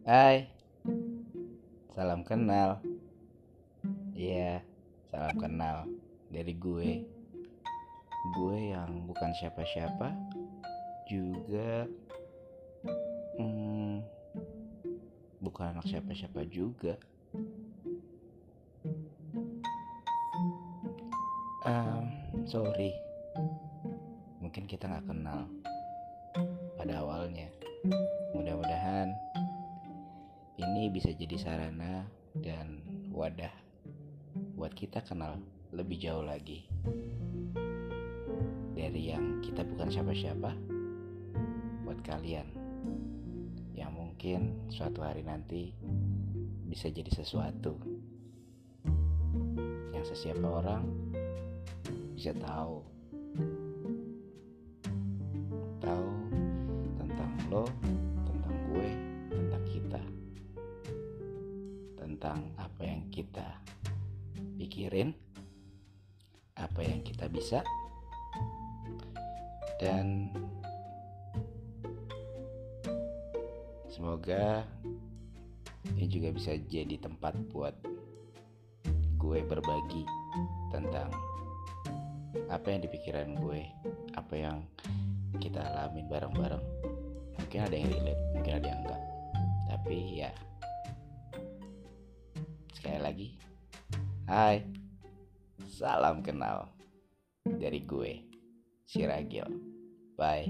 Hai, salam kenal. Iya, salam kenal dari gue. Gue yang bukan siapa-siapa, juga hmm, bukan anak siapa-siapa juga. Um, sorry, mungkin kita nggak kenal pada awalnya. Bisa jadi sarana dan wadah buat kita kenal lebih jauh lagi. Dari yang kita bukan siapa-siapa buat kalian yang mungkin suatu hari nanti bisa jadi sesuatu yang sesiapa orang bisa tahu. Tahu tentang lo tentang gue tentang apa yang kita pikirin, apa yang kita bisa, dan semoga ini juga bisa jadi tempat buat gue berbagi tentang apa yang dipikiran gue, apa yang kita alamin bareng-bareng. Mungkin ada yang relate, mungkin ada yang enggak. Tapi ya sekali lagi. Hai. Salam kenal Dari gue Si Ragil Bye